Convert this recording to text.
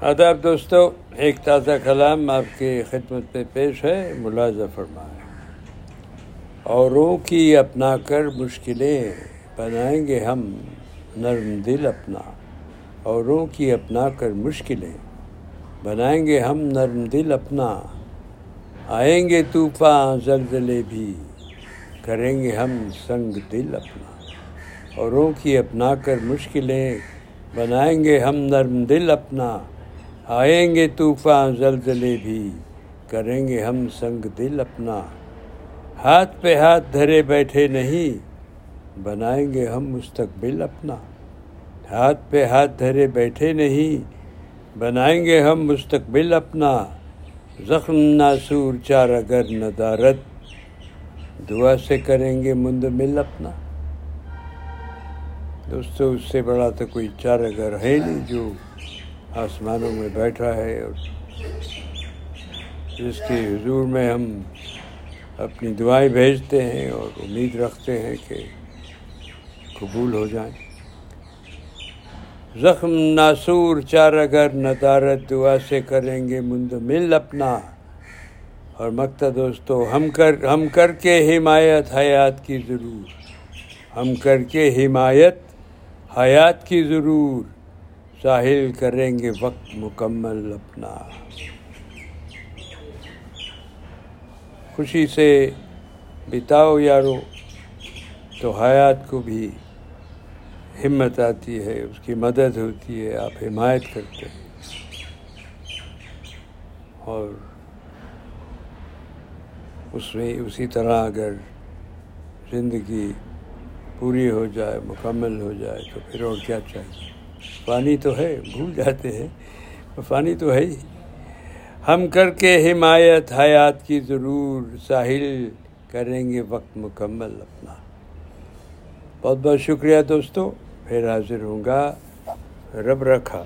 آداب دوستو، ایک تازہ کلام آپ کی خدمت پہ پیش ہے ملازہ فرمائے اوروں کی اپنا کر مشکلیں بنائیں گے ہم، نرم دل اپنا۔ اوروں کی اپنا کر مشکلیں بنائیں گے ہم، نرم دل اپنا۔ آئیں گے طوفان زلزلے بھی، کریں گے ہم، سنگ دل اپنا۔ اوروں کی اپنا کر مشکلیں بنائیں گے ہم، نرم دل اپنا۔ آئیں گے طوفان زلزلے بھی، کریں گے ہم سنگ دل اپنا۔ ہاتھ پہ ہاتھ دھرے بیٹھے نہیں، بنائیں گے ہم مستقبل اپنا۔ ہاتھ پہ ہاتھ دھرے بیٹھے نہیں، بنائیں گے ہم مستقبل اپنا۔ زخم ناسور چار اگر ندارت۔ دعا سے کریں گے مند مل اپنا۔ دوستو، اس سے بڑا تو کوئی چار اگر ہے نہیں جو آسمانوں میں بیٹھا ہے اور جس کے حضور میں ہم اپنی دعائیں بھیجتے ہیں اور امید رکھتے ہیں کہ قبول ہو جائیں۔ زخم ناسور چار اگر ندارت دعا سے کریں گے مند مل اپنا۔ اور مکتا دوستو، ہم کر ہم کر کے حمایت حیات کی ضرور۔ ہم کر کے حمایت حیات کی ضرور۔ ساحل کریں گے وقت مکمل اپنا۔ خوشی سے بتاؤ یارو، تو حیات کو بھی ہمت آتی ہے، اس کی مدد ہوتی ہے، آپ حمایت کرتے ہیں۔ اور اس میں اسی طرح اگر زندگی پوری ہو جائے، مکمل ہو جائے، تو پھر اور کیا چاہیے؟ پانی تو ہے، بھول جاتے ہیں۔ پانی تو ہے ہی۔ ہم کر کے حمایت، حیات کی ضرور ساحل کریں گے وقت مکمل اپنا۔ بہت بہت شکریہ دوستو، پھر حاضر ہوں گا۔ رب رکھا۔